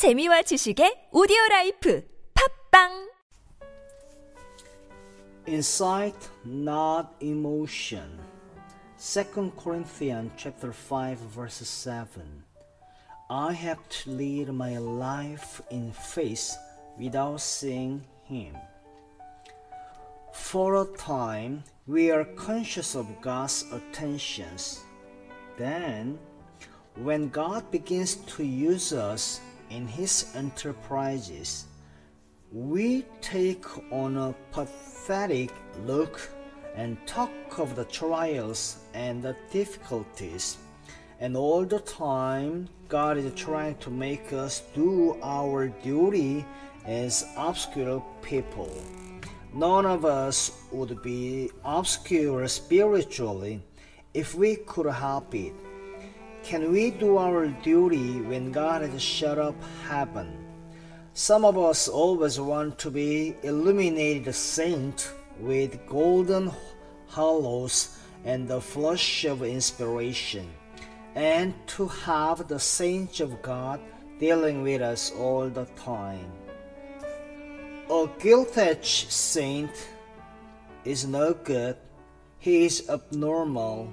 재미와 지식의 오디오 라이프 팝빵 Insight, not emotion. 2 Corinthians chapter 5 verse 7. I have to lead my life in faith without seeing him. For a time, we are conscious of God's attentions. Then, when God begins to use us in his enterprises, we take on a pathetic look and talk of the trials and the difficulties. And all the time, God is trying to make us do our duty as obscure people. None of us would be obscure spiritually if we could help it. Can we do our duty when God has shut up heaven? Some of us always want to be illuminated saint with golden hollows and the flush of inspiration, and to have the saints of God dealing with us all the time. A gilt-edged saint is no good. He is abnormal,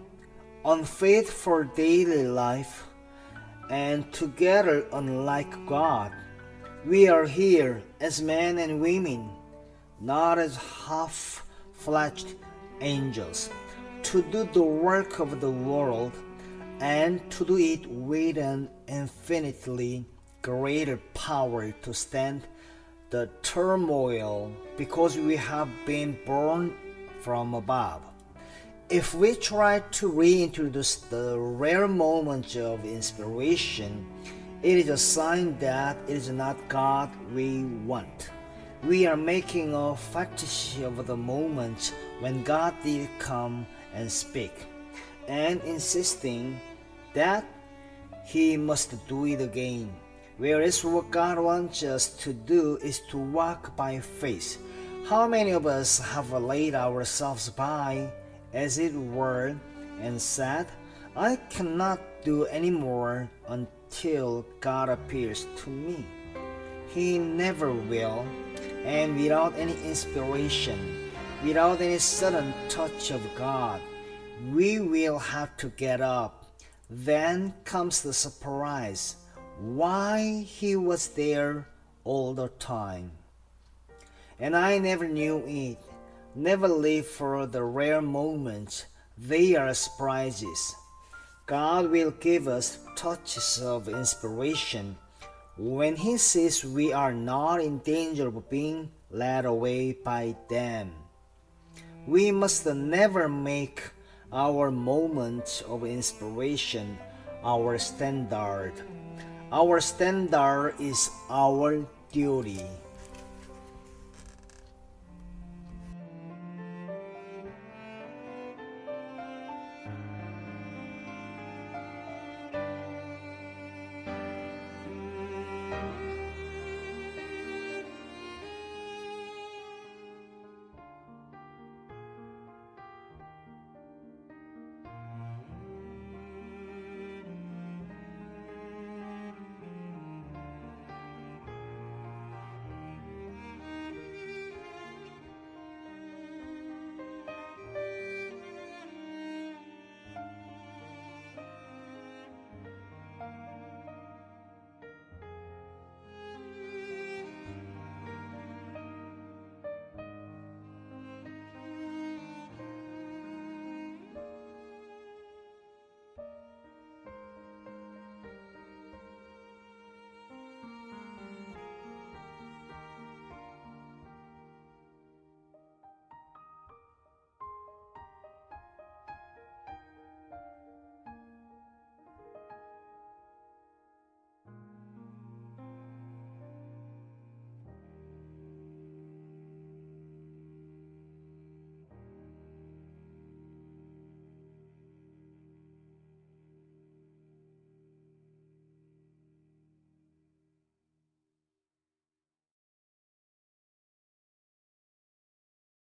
unfit for daily life, and together unlike God. We are here as men and women, not as half fledged angels, to do the work of the world and to do it with an infinitely greater power to stand the turmoil because we have been born from above. If we try to reintroduce the rare moments of inspiration, it is a sign that it is not God we want. We are making a fetish of the moments when God did come and speak, and insisting that He must do it again. Whereas what God wants us to do is to walk by faith. How many of us have laid ourselves by, as it were, and said, I cannot do any more until God appears to me? He never will, and without any inspiration, without any sudden touch of God, we will have to get up. Then comes the surprise why he was there all the time. And I never knew it, never live for the rare moments. They are surprises. God will give us touches of inspiration when He sees we are not in danger of being led away by them. We must never make our moment of inspiration our standard. Our standard is our duty.